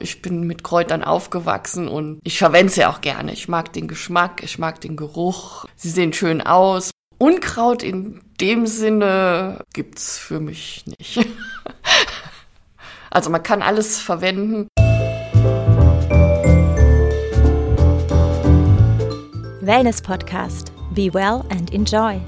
Ich bin mit Kräutern aufgewachsen und ich verwende sie auch gerne. Ich mag den Geschmack, ich mag den Geruch. Sie sehen schön aus. Unkraut in dem Sinne gibt's für mich nicht. Also man kann alles verwenden. Wellness Podcast. Be well and enjoy.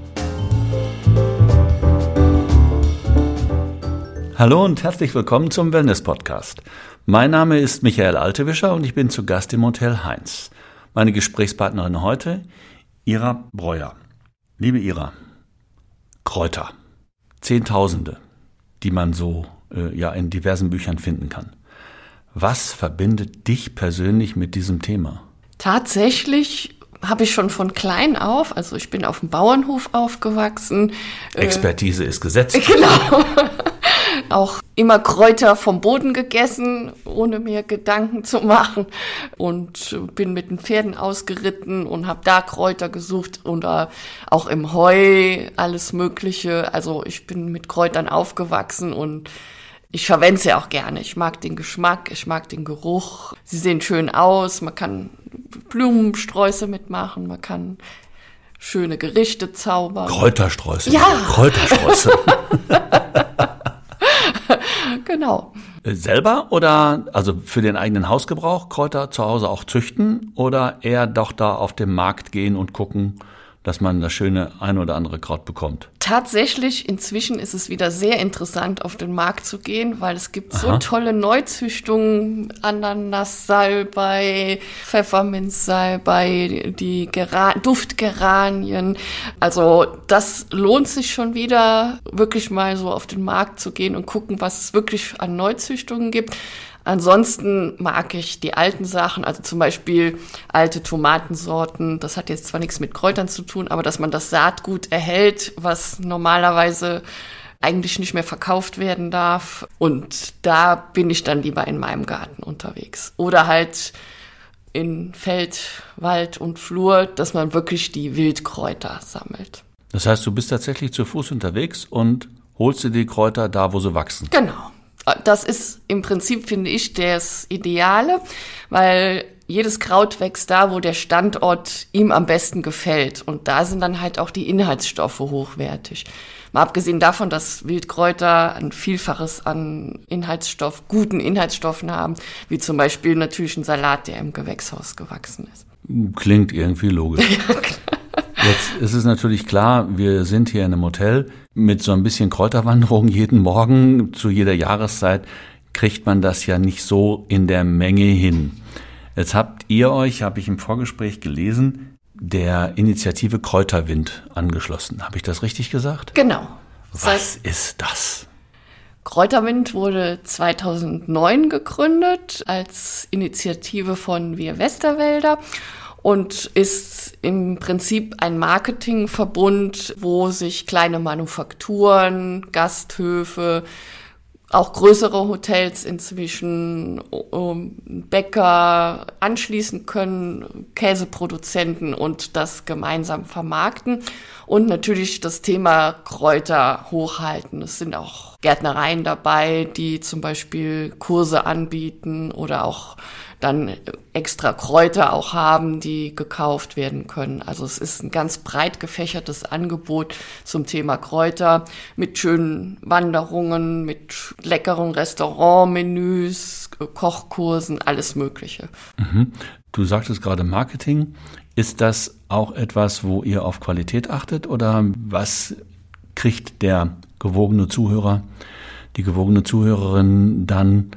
Hallo und herzlich willkommen zum Wellness Podcast. Mein Name ist Michael Altewischer und ich bin zu Gast im Hotel Heinz. Meine Gesprächspartnerin heute, Ira Breuer. Liebe Ira, Kräuter, Zehntausende, die man so äh, ja in diversen Büchern finden kann. Was verbindet dich persönlich mit diesem Thema? Tatsächlich habe ich schon von klein auf, also ich bin auf dem Bauernhof aufgewachsen. Äh, Expertise äh, ist gesetzt. Genau. Auch immer Kräuter vom Boden gegessen, ohne mir Gedanken zu machen. Und bin mit den Pferden ausgeritten und habe da Kräuter gesucht oder auch im Heu alles Mögliche. Also ich bin mit Kräutern aufgewachsen und ich verwende sie auch gerne. Ich mag den Geschmack, ich mag den Geruch. Sie sehen schön aus. Man kann Blumensträuße mitmachen, man kann schöne Gerichte zaubern. Kräutersträuße. Ja. Kräutersträuße. genau. Äh, selber oder also für den eigenen Hausgebrauch Kräuter zu Hause auch züchten oder eher doch da auf dem Markt gehen und gucken, dass man das schöne ein oder andere Kraut bekommt. Tatsächlich, inzwischen ist es wieder sehr interessant, auf den Markt zu gehen, weil es gibt Aha. so tolle Neuzüchtungen, Ananas-Salbei, Pfefferminz-Salbei, die Gera Duftgeranien. Also das lohnt sich schon wieder, wirklich mal so auf den Markt zu gehen und gucken, was es wirklich an Neuzüchtungen gibt. Ansonsten mag ich die alten Sachen, also zum Beispiel alte Tomatensorten. Das hat jetzt zwar nichts mit Kräutern zu tun, aber dass man das Saatgut erhält, was normalerweise eigentlich nicht mehr verkauft werden darf. Und da bin ich dann lieber in meinem Garten unterwegs. Oder halt in Feld, Wald und Flur, dass man wirklich die Wildkräuter sammelt. Das heißt, du bist tatsächlich zu Fuß unterwegs und holst dir die Kräuter da, wo sie wachsen. Genau. Das ist im Prinzip, finde ich, das Ideale, weil jedes Kraut wächst da, wo der Standort ihm am besten gefällt. Und da sind dann halt auch die Inhaltsstoffe hochwertig. Mal abgesehen davon, dass Wildkräuter ein Vielfaches an Inhaltsstoff, guten Inhaltsstoffen haben, wie zum Beispiel natürlich ein Salat, der im Gewächshaus gewachsen ist. Klingt irgendwie logisch. ja, klar. Jetzt ist es natürlich klar, wir sind hier in einem Hotel mit so ein bisschen Kräuterwanderung jeden Morgen zu jeder Jahreszeit kriegt man das ja nicht so in der Menge hin. Jetzt habt ihr euch, habe ich im Vorgespräch gelesen, der Initiative Kräuterwind angeschlossen. Habe ich das richtig gesagt? Genau. Was ist das? Kräuterwind wurde 2009 gegründet als Initiative von Wir Westerwälder und ist im Prinzip ein Marketingverbund, wo sich kleine Manufakturen, Gasthöfe, auch größere Hotels inzwischen, Bäcker anschließen können, Käseproduzenten und das gemeinsam vermarkten und natürlich das Thema Kräuter hochhalten. Es sind auch Gärtnereien dabei, die zum Beispiel Kurse anbieten oder auch dann extra Kräuter auch haben, die gekauft werden können. Also es ist ein ganz breit gefächertes Angebot zum Thema Kräuter mit schönen Wanderungen, mit leckeren Restaurantmenüs, Kochkursen, alles Mögliche. Mhm. Du sagtest gerade Marketing. Ist das auch etwas, wo ihr auf Qualität achtet oder was kriegt der gewogene Zuhörer, die gewogene Zuhörerin dann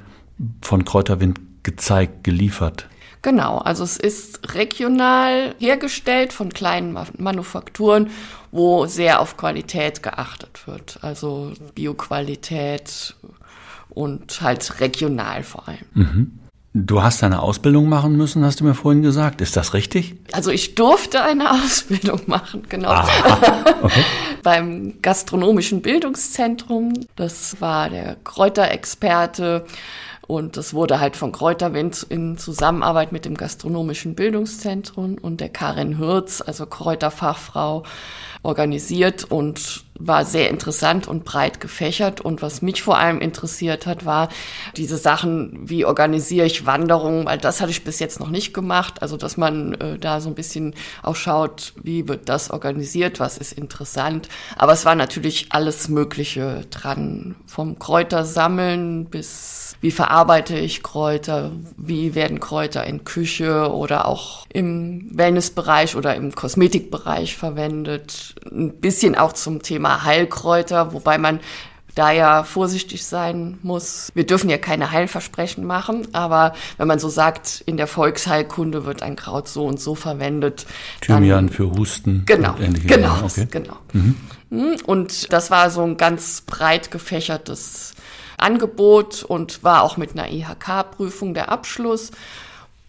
von Kräuterwind gezeigt, geliefert? Genau, also es ist regional hergestellt von kleinen Manufakturen, wo sehr auf Qualität geachtet wird. Also Bioqualität und halt regional vor allem. Mhm. Du hast eine Ausbildung machen müssen, hast du mir vorhin gesagt. Ist das richtig? Also ich durfte eine Ausbildung machen, genau. Aha, okay. Beim gastronomischen Bildungszentrum. Das war der Kräuterexperte und das wurde halt von Kräuterwind in Zusammenarbeit mit dem Gastronomischen Bildungszentrum und der Karin Hürz, also Kräuterfachfrau, organisiert. Und war sehr interessant und breit gefächert. Und was mich vor allem interessiert hat, war diese Sachen, wie organisiere ich Wanderungen, weil das hatte ich bis jetzt noch nicht gemacht. Also, dass man äh, da so ein bisschen auch schaut, wie wird das organisiert, was ist interessant. Aber es war natürlich alles Mögliche dran, vom Kräutersammeln bis wie verarbeite ich Kräuter, wie werden Kräuter in Küche oder auch im Wellnessbereich oder im Kosmetikbereich verwendet. Ein bisschen auch zum Thema Heilkräuter, wobei man da ja vorsichtig sein muss. Wir dürfen ja keine Heilversprechen machen, aber wenn man so sagt, in der Volksheilkunde wird ein Kraut so und so verwendet. Thymian für Husten. Genau, genau, okay. genau. Mhm. Hm, und das war so ein ganz breit gefächertes Angebot und war auch mit einer IHK-Prüfung der Abschluss.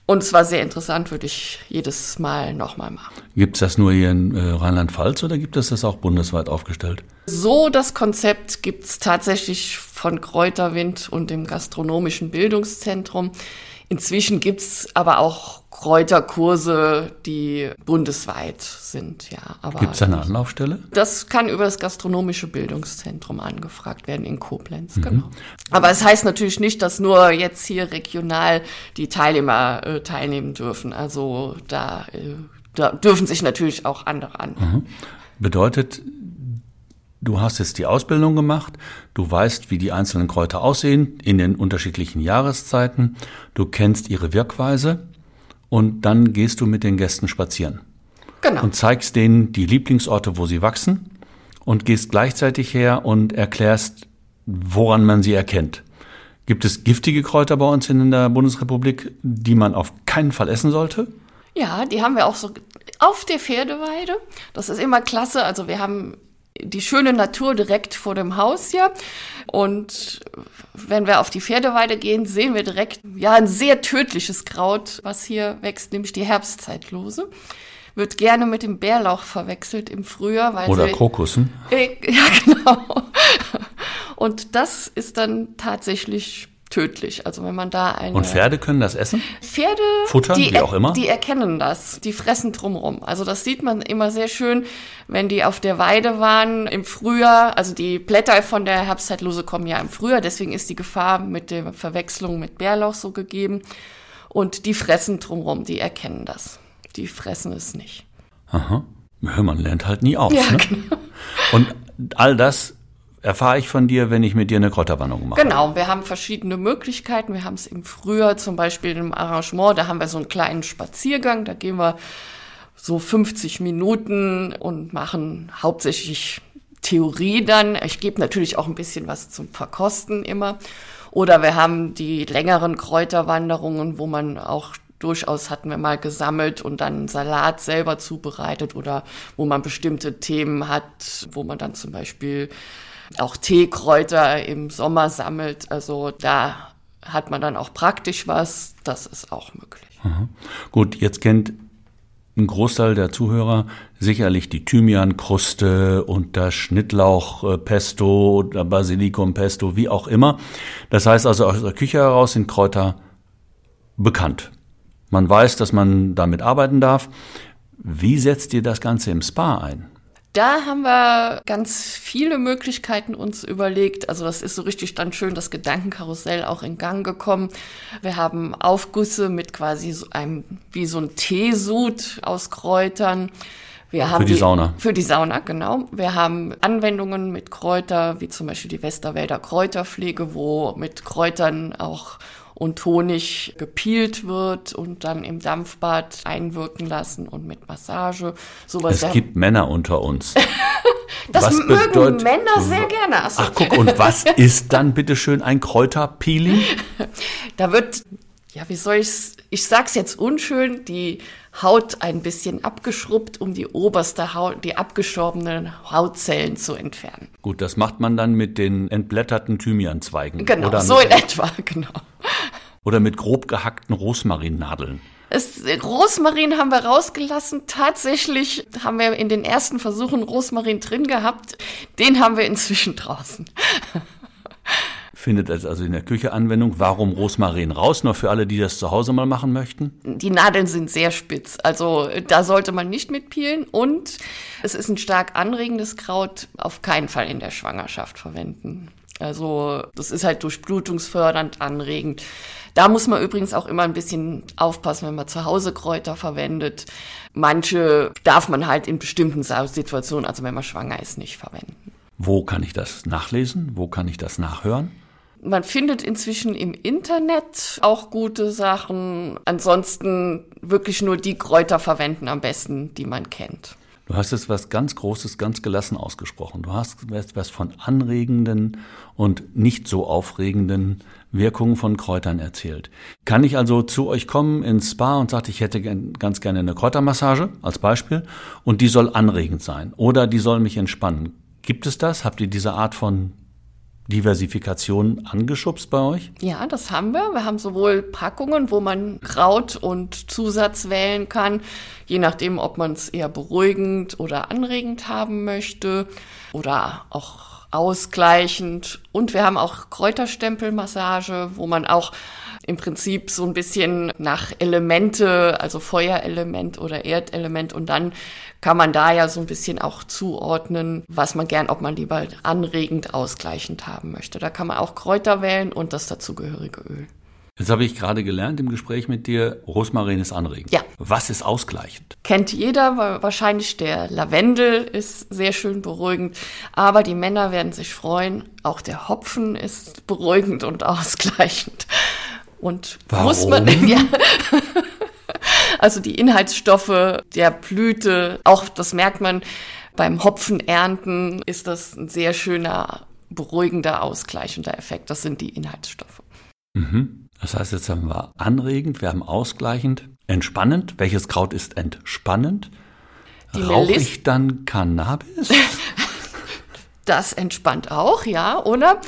Und es war sehr interessant, würde ich jedes Mal nochmal machen. Gibt es das nur hier in äh, Rheinland-Pfalz oder gibt es das auch bundesweit aufgestellt? So das Konzept gibt es tatsächlich von Kräuterwind und dem Gastronomischen Bildungszentrum. Inzwischen gibt es aber auch Kräuterkurse, die bundesweit sind, ja. Gibt es eine Anlaufstelle? Das kann über das Gastronomische Bildungszentrum angefragt werden in Koblenz, mhm. genau. Aber es heißt natürlich nicht, dass nur jetzt hier regional die Teilnehmer äh, teilnehmen dürfen. Also da, äh, da dürfen sich natürlich auch andere an. Mhm. Bedeutet, Du hast jetzt die Ausbildung gemacht, du weißt, wie die einzelnen Kräuter aussehen in den unterschiedlichen Jahreszeiten, du kennst ihre Wirkweise und dann gehst du mit den Gästen spazieren. Genau. Und zeigst denen die Lieblingsorte, wo sie wachsen und gehst gleichzeitig her und erklärst, woran man sie erkennt. Gibt es giftige Kräuter bei uns in der Bundesrepublik, die man auf keinen Fall essen sollte? Ja, die haben wir auch so auf der Pferdeweide. Das ist immer klasse. Also wir haben die schöne Natur direkt vor dem Haus hier. Und wenn wir auf die Pferdeweide gehen, sehen wir direkt ja ein sehr tödliches Kraut, was hier wächst, nämlich die Herbstzeitlose. Wird gerne mit dem Bärlauch verwechselt im Frühjahr. Weil Oder sie, Krokussen. Äh, ja, genau. Und das ist dann tatsächlich tödlich. Also wenn man da eine Und Pferde können das essen? Pferde, Futtern, die, wie auch immer? Die erkennen das. Die fressen drumrum. Also das sieht man immer sehr schön, wenn die auf der Weide waren im Frühjahr. Also die Blätter von der Herbstzeitlose kommen ja im Frühjahr. Deswegen ist die Gefahr mit der Verwechslung mit Bärlauch so gegeben. Und die fressen drumrum. Die erkennen das. Die fressen es nicht. Aha. Man lernt halt nie aus. Ja, ne? genau. Und all das erfahre ich von dir, wenn ich mit dir eine Kräuterwanderung mache. Genau, wir haben verschiedene Möglichkeiten. Wir haben es im Frühjahr zum Beispiel im Arrangement, da haben wir so einen kleinen Spaziergang, da gehen wir so 50 Minuten und machen hauptsächlich Theorie dann. Ich gebe natürlich auch ein bisschen was zum Verkosten immer. Oder wir haben die längeren Kräuterwanderungen, wo man auch durchaus hatten wir mal gesammelt und dann Salat selber zubereitet oder wo man bestimmte Themen hat, wo man dann zum Beispiel auch Teekräuter im Sommer sammelt. Also da hat man dann auch praktisch was. Das ist auch möglich. Mhm. Gut, jetzt kennt ein Großteil der Zuhörer sicherlich die Thymiankruste und das Schnittlauchpesto oder Basilikumpesto, wie auch immer. Das heißt also aus der Küche heraus sind Kräuter bekannt. Man weiß, dass man damit arbeiten darf. Wie setzt ihr das Ganze im Spa ein? Da haben wir ganz viele Möglichkeiten uns überlegt. Also das ist so richtig dann schön das Gedankenkarussell auch in Gang gekommen. Wir haben Aufgüsse mit quasi so einem, wie so ein Teesud aus Kräutern. Wir haben für die, die, Sauna. Für die Sauna, genau. Wir haben Anwendungen mit Kräuter, wie zum Beispiel die Westerwälder Kräuterpflege, wo mit Kräutern auch und Honig gepielt wird und dann im Dampfbad einwirken lassen und mit Massage. Sowas es gibt Männer unter uns. das was mögen bedeutet, Männer sehr gerne. Achso. Ach guck, und was ist dann bitteschön ein Kräuterpeeling? da wird, ja, wie soll ich's, ich sag's jetzt unschön, die Haut ein bisschen abgeschrubbt, um die oberste Haut, die abgestorbenen Hautzellen zu entfernen. Gut, das macht man dann mit den entblätterten Thymianzweigen. Genau, oder so in etwa, genau. Oder mit grob gehackten Rosmarinnadeln. Das Rosmarin haben wir rausgelassen. Tatsächlich haben wir in den ersten Versuchen Rosmarin drin gehabt. Den haben wir inzwischen draußen. findet es also in der Küche Anwendung. Warum Rosmarin raus? Nur für alle, die das zu Hause mal machen möchten? Die Nadeln sind sehr spitz, also da sollte man nicht mitpielen und es ist ein stark anregendes Kraut, auf keinen Fall in der Schwangerschaft verwenden. Also das ist halt durchblutungsfördernd, anregend. Da muss man übrigens auch immer ein bisschen aufpassen, wenn man zu Hause Kräuter verwendet. Manche darf man halt in bestimmten Situationen, also wenn man schwanger ist, nicht verwenden. Wo kann ich das nachlesen? Wo kann ich das nachhören? Man findet inzwischen im Internet auch gute Sachen. Ansonsten wirklich nur die Kräuter verwenden am besten, die man kennt. Du hast jetzt was ganz Großes, ganz gelassen ausgesprochen. Du hast was von anregenden und nicht so aufregenden Wirkungen von Kräutern erzählt. Kann ich also zu euch kommen ins Spa und sagt, ich hätte ganz gerne eine Kräutermassage als Beispiel und die soll anregend sein oder die soll mich entspannen. Gibt es das? Habt ihr diese Art von Diversifikation angeschubst bei euch? Ja, das haben wir. Wir haben sowohl Packungen, wo man Kraut und Zusatz wählen kann, je nachdem, ob man es eher beruhigend oder anregend haben möchte oder auch ausgleichend. Und wir haben auch Kräuterstempelmassage, wo man auch im Prinzip so ein bisschen nach Elemente, also Feuerelement oder Erdelement und dann kann man da ja so ein bisschen auch zuordnen, was man gern, ob man lieber anregend ausgleichend haben möchte. Da kann man auch Kräuter wählen und das dazugehörige Öl. Jetzt habe ich gerade gelernt im Gespräch mit dir, Rosmarin ist anregend. Ja. Was ist ausgleichend? Kennt jeder, wahrscheinlich der Lavendel ist sehr schön beruhigend, aber die Männer werden sich freuen. Auch der Hopfen ist beruhigend und ausgleichend. Und Warum? muss man, ja. Also die Inhaltsstoffe der Blüte, auch das merkt man beim Hopfenernten, ist das ein sehr schöner, beruhigender, ausgleichender Effekt. Das sind die Inhaltsstoffe. Mhm. Das heißt, jetzt haben wir anregend, wir haben ausgleichend, entspannend. Welches Kraut ist entspannend? Rauche ich dann Cannabis? Das entspannt auch, ja, oder?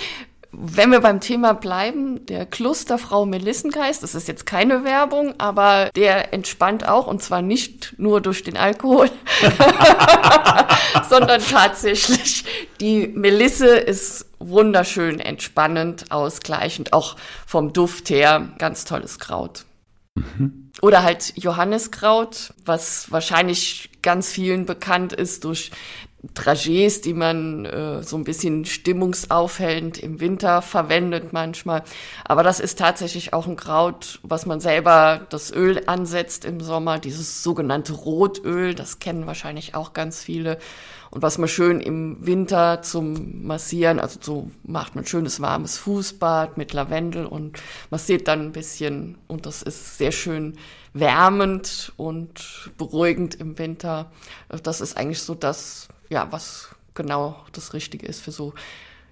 Wenn wir beim Thema bleiben, der Klusterfrau Melissengeist, das ist jetzt keine Werbung, aber der entspannt auch und zwar nicht nur durch den Alkohol, sondern tatsächlich die Melisse ist wunderschön entspannend, ausgleichend, auch vom Duft her ganz tolles Kraut. Oder halt Johanniskraut, was wahrscheinlich ganz vielen bekannt ist durch Trajets, die man äh, so ein bisschen stimmungsaufhellend im Winter verwendet manchmal. Aber das ist tatsächlich auch ein Kraut, was man selber das Öl ansetzt im Sommer, dieses sogenannte Rotöl, das kennen wahrscheinlich auch ganz viele. Und was man schön im Winter zum Massieren, also so macht man schönes warmes Fußbad mit Lavendel und massiert dann ein bisschen und das ist sehr schön wärmend und beruhigend im Winter. Das ist eigentlich so das, ja, was genau das Richtige ist für so.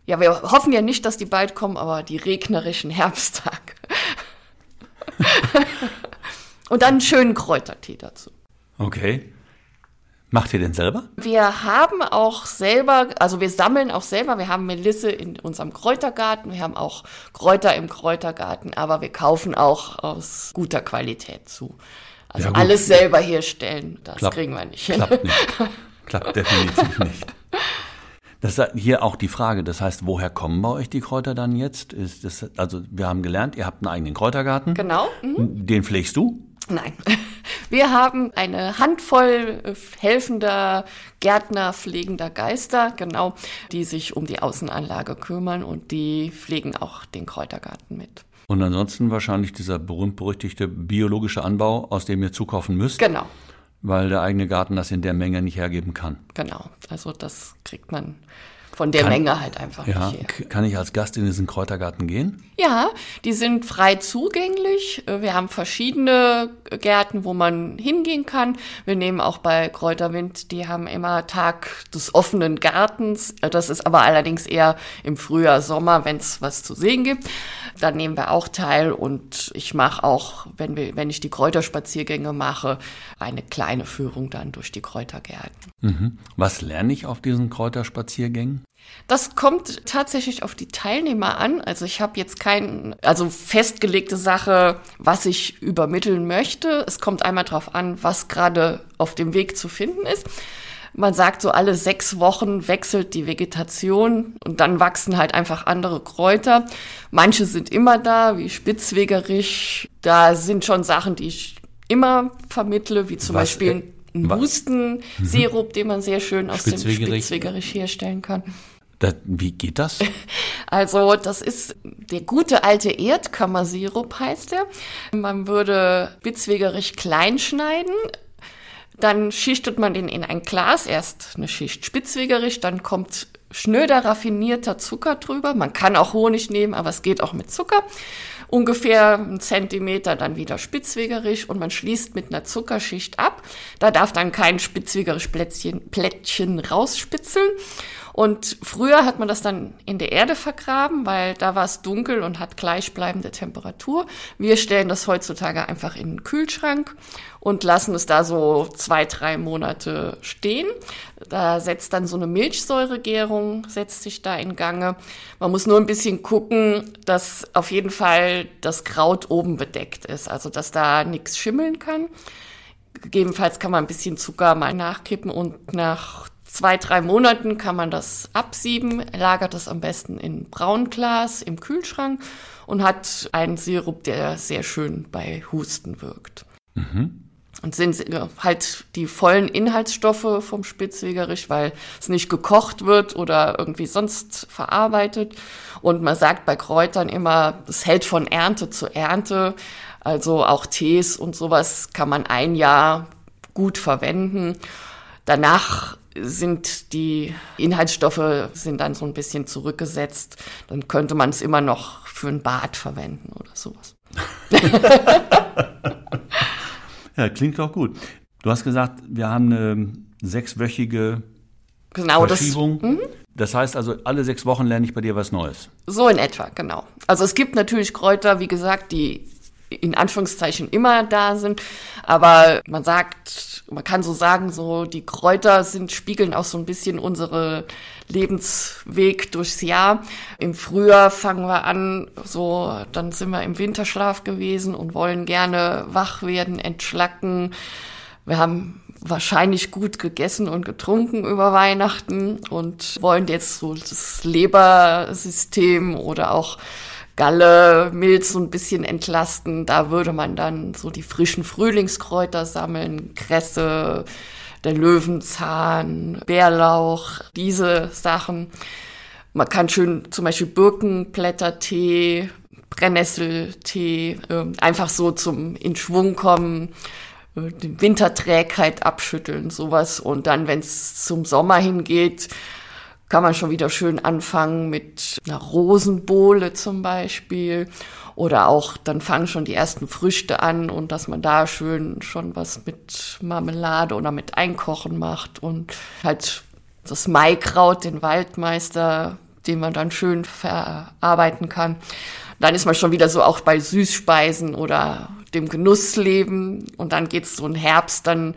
Ja, wir hoffen ja nicht, dass die bald kommen, aber die regnerischen Herbsttage. und dann einen schönen Kräutertee dazu. Okay. Macht ihr den selber? Wir haben auch selber, also wir sammeln auch selber, wir haben Melisse in unserem Kräutergarten, wir haben auch Kräuter im Kräutergarten, aber wir kaufen auch aus guter Qualität zu. Also Ja, alles selber herstellen, das Klappt- kriegen wir nicht hin. Klappt nicht. Klappt definitiv nicht. Das ist hier auch die Frage, das heißt, woher kommen bei euch die Kräuter dann jetzt? Ist das, also wir haben gelernt, ihr habt einen eigenen Kräutergarten. Genau. Mhm. Den pflegst du? Nein. Wir haben eine Handvoll helfender Gärtner, pflegender Geister, genau, die sich um die Außenanlage kümmern und die pflegen auch den Kräutergarten mit. Und ansonsten wahrscheinlich dieser berühmt-berüchtigte biologische Anbau, aus dem ihr zukaufen müsst, Genau, weil der eigene Garten das in der Menge nicht hergeben kann. genau. Also das kriegt man von der Kann- Menge halt einfach Ja, nicht her. k- kann ich als Gast in diesen Kräutergarten gehen? Ja, die sind frei zugänglich. Äh, Wir haben verschiedene Gärten, wo man hingehen kann. Wir nehmen auch bei Kräuterwind, die haben immer Tag des offenen Gartens. Äh, Das ist aber allerdings eher im Frühjahr, Sommer, wenn es was zu sehen gibt. Da nehmen wir auch teil und ich mache auch, wenn, wir, wenn ich die Kräuterspaziergänge mache, eine kleine Führung dann durch die Kräutergärten. Mhm. Was lerne ich auf diesen Kräuterspaziergängen? Das kommt tatsächlich auf die Teilnehmer an. Also ich habe jetzt kein, also festgelegte Sache, was ich übermitteln möchte. Es kommt einmal darauf an, was gerade auf dem Weg zu finden ist. Man sagt so, alle sechs Wochen wechselt die Vegetation und dann wachsen halt einfach andere Kräuter. Manche sind immer da, wie Spitzwegerich. Da sind schon Sachen, die ich immer vermittle, wie zum Was, Beispiel äh, ein Hustensirup, den man sehr schön aus dem Spitzwegerich. Herstellen kann. Da, wie geht das? Also das ist der gute alte Erdkammersirup heißt er. Man würde Spitzwegerich klein schneiden, dann schichtet man den in ein Glas, erst eine Schicht Spitzwegerich, dann kommt schnöder raffinierter Zucker drüber. Man kann auch Honig nehmen, aber es geht auch mit Zucker. Ungefähr einen Zentimeter dann wieder Spitzwegerich und man schließt mit einer Zuckerschicht ab. Da darf dann kein Spitzwegerich-Plättchen Plättchen rausspitzeln. Und früher hat man das dann in der Erde vergraben, weil da war es dunkel und hat gleichbleibende Temperatur. Wir stellen das heutzutage einfach in den Kühlschrank und lassen es da so zwei, drei Monate stehen. Da setzt dann so eine Milchsäuregärung, setzt sich da in Gange. Man muss nur ein bisschen gucken, dass auf jeden Fall das Kraut oben bedeckt ist, also dass da nichts schimmeln kann. Gegebenenfalls kann man ein bisschen Zucker mal nachkippen und nach zwei, drei Monaten kann man das absieben, lagert das am besten in Braunglas im Kühlschrank und hat einen Sirup, der sehr schön bei Husten wirkt. Und sind halt die vollen Inhaltsstoffe vom Spitzwegerich, weil es nicht gekocht wird oder irgendwie sonst verarbeitet. Und man sagt bei Kräutern immer, es hält von Ernte zu Ernte. Also auch Tees und sowas kann man ein Jahr gut verwenden. Danach sind die Inhaltsstoffe sind dann so ein bisschen zurückgesetzt. Dann könnte man es immer noch für ein Bad verwenden oder sowas. Ja, klingt doch gut. Du hast gesagt, wir haben eine sechswöchige Genau das. Verschiebung. Das heißt also, alle sechs Wochen lerne ich bei dir was Neues. So in etwa, genau. Also es gibt natürlich Kräuter, wie gesagt, die in Anführungszeichen immer da sind, aber man sagt, man kann so sagen, so die Kräuter sind spiegeln auch so ein bisschen unsere Lebensweg durchs Jahr. Im Frühjahr fangen wir an, so dann sind wir im Winterschlaf gewesen und wollen gerne wach werden, entschlacken. Wir haben wahrscheinlich gut gegessen und getrunken über Weihnachten und wollen jetzt so das Lebersystem oder auch Galle, Milz so ein bisschen entlasten. Da würde man dann so die frischen Frühlingskräuter sammeln, Kresse, der Löwenzahn, Bärlauch, diese Sachen. Man kann schön zum Beispiel Birkenblättertee, Brennnesseltee, äh, einfach so zum in Schwung kommen, äh, die Winterträgheit abschütteln, sowas. Und dann, wenn es zum Sommer hingeht, kann man schon wieder schön anfangen mit einer Rosenbowle zum Beispiel. Oder auch, dann fangen schon die ersten Früchte an und dass man da schön schon was mit Marmelade oder mit Einkochen macht und halt das Maikraut, den Waldmeister, den man dann schön verarbeiten kann. Dann ist man schon wieder so auch bei Süßspeisen oder dem Genussleben und dann geht's so in Herbst dann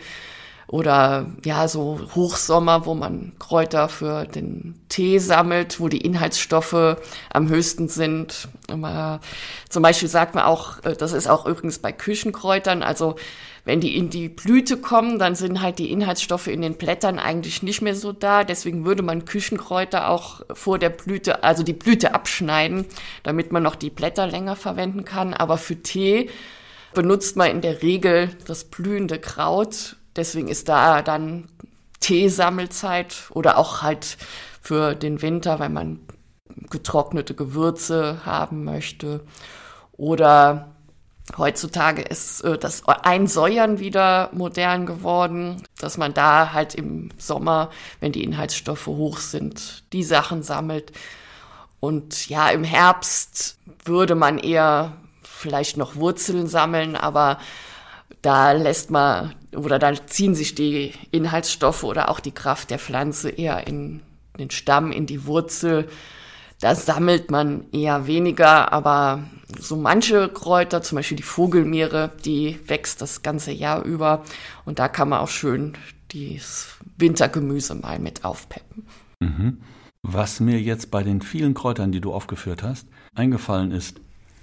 oder ja, so Hochsommer, wo man Kräuter für den Tee sammelt, wo die Inhaltsstoffe am höchsten sind. Immer, zum Beispiel sagt man auch, äh, das ist auch übrigens bei Küchenkräutern, also wenn die in die Blüte kommen, dann sind halt die Inhaltsstoffe in den Blättern eigentlich nicht mehr so da. Deswegen würde man Küchenkräuter auch vor der Blüte, also die Blüte abschneiden, damit man noch die Blätter länger verwenden kann. Aber für Tee benutzt man in der Regel das blühende Kraut. Deswegen ist da dann Teesammelzeit oder auch halt für den Winter, wenn man getrocknete Gewürze haben möchte. Oder heutzutage ist äh, das Einsäuern wieder modern geworden, dass man da halt im Sommer, wenn die Inhaltsstoffe hoch sind, die Sachen sammelt. Und ja, im Herbst würde man eher vielleicht noch Wurzeln sammeln, aber da lässt man oder da ziehen sich die Inhaltsstoffe oder auch die Kraft der Pflanze eher in den Stamm, in die Wurzel. Da sammelt man eher weniger, aber so manche Kräuter, zum Beispiel die Vogelmeere, die wächst das ganze Jahr über und da kann man auch schön das Wintergemüse mal mit aufpeppen. Was mir jetzt bei den vielen Kräutern, die du aufgeführt hast, eingefallen ist,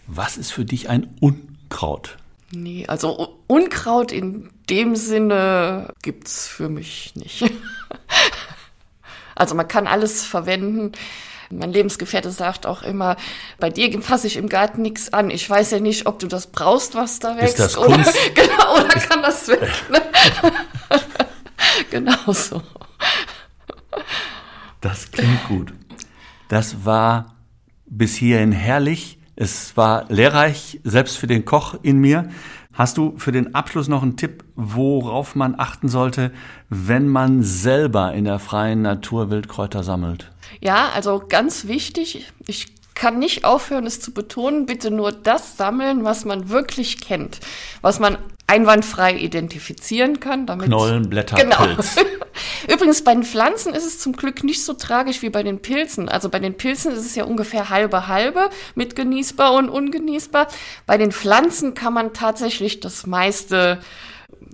was ist für dich ein Unkraut? Nee, also Unkraut in dem Sinne gibt's für mich nicht. Also man kann alles verwenden. Mein Lebensgefährte sagt auch immer, bei dir fasse ich im Garten nichts an. Ich weiß ja nicht, ob du das brauchst, was da wächst. Ist das oder, Kunst? Genau, oder kann das weg? Ne? genau so. Das klingt gut. Das war bis hierhin herrlich. Es war lehrreich, selbst für den Koch in mir. Hast du für den Abschluss noch einen Tipp, worauf man achten sollte, wenn man selber in der freien Natur Wildkräuter sammelt? Ja, also ganz wichtig, ich kann nicht aufhören, es zu betonen, bitte nur das sammeln, was man wirklich kennt, was man einwandfrei identifizieren kann. Damit Knollen, Blätter, genau. Pilz. Übrigens, bei den Pflanzen ist es zum Glück nicht so tragisch wie bei den Pilzen. Also bei den Pilzen ist es ja ungefähr halbe halbe mit genießbar und ungenießbar. Bei den Pflanzen kann man tatsächlich das meiste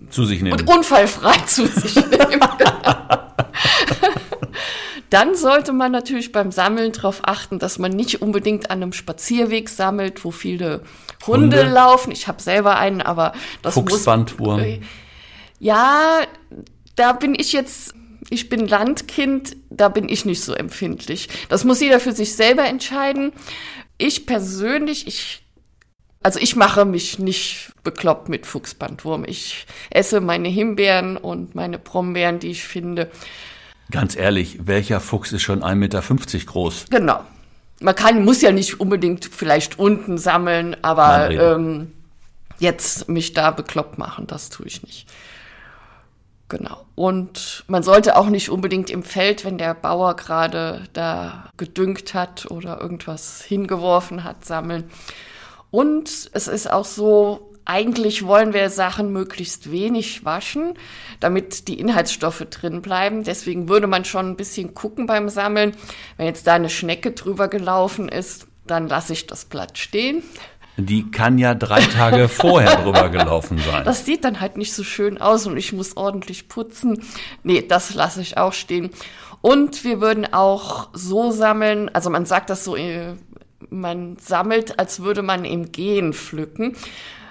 zu sich nehmen. Und unfallfrei zu sich nehmen. Dann sollte man natürlich beim Sammeln darauf achten, dass man nicht unbedingt an einem Spazierweg sammelt, wo viele Hunde, Hunde. laufen. Ich habe selber einen, aber das Fuchsbandwurm. muss. Ja, da bin ich jetzt. Ich bin Landkind, da bin ich nicht so empfindlich. Das muss jeder für sich selber entscheiden. Ich persönlich, ich also ich mache mich nicht bekloppt mit Fuchsbandwurm. Ich esse meine Himbeeren und meine Brombeeren, die ich finde. Ganz ehrlich, welcher Fuchs ist schon 1,50 Meter groß? Genau. Man kann, muss ja nicht unbedingt vielleicht unten sammeln, aber ähm, jetzt mich da bekloppt machen, das tue ich nicht. Genau. Und man sollte auch nicht unbedingt im Feld, wenn der Bauer gerade da gedüngt hat oder irgendwas hingeworfen hat, sammeln. Und es ist auch so, eigentlich wollen wir Sachen möglichst wenig waschen, damit die Inhaltsstoffe drin bleiben. Deswegen würde man schon ein bisschen gucken beim Sammeln. Wenn jetzt da eine Schnecke drüber gelaufen ist, dann lasse ich das Blatt stehen. Die kann ja drei Tage vorher drüber gelaufen sein. Das sieht dann halt nicht so schön aus und ich muss ordentlich putzen. Nee, das lasse ich auch stehen. Und wir würden auch so sammeln, also man sagt das so, äh, man sammelt, als würde man im Gehen pflücken.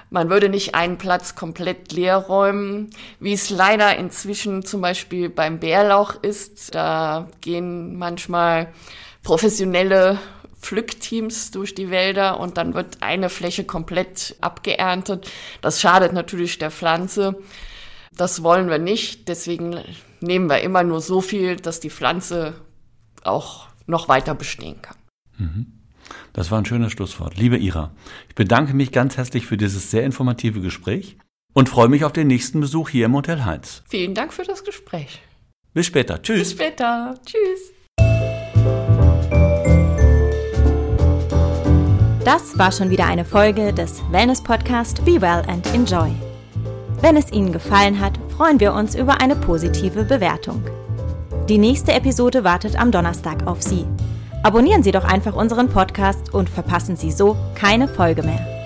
Man würde nicht einen Platz komplett leer räumen, wie es leider inzwischen zum Beispiel beim Bärlauch ist. Da gehen manchmal professionelle Pflückteams durch die Wälder und dann wird eine Fläche komplett abgeerntet. Das schadet natürlich der Pflanze. Das wollen wir nicht. Deswegen nehmen wir immer nur so viel, dass die Pflanze auch noch weiter bestehen kann. Mhm. Das war ein schönes Schlusswort. Liebe Ira, ich bedanke mich ganz herzlich für dieses sehr informative Gespräch und freue mich auf den nächsten Besuch hier im Hotel Heinz. Vielen Dank für das Gespräch. Bis später. Tschüss. Bis später. Tschüss. Das war schon wieder eine Folge des Wellness Podcast Be Well and Enjoy. Wenn es Ihnen gefallen hat, freuen wir uns über eine positive Bewertung. Die nächste Episode wartet am Donnerstag auf Sie. Abonnieren Sie doch einfach unseren Podcast und verpassen Sie so keine Folge mehr.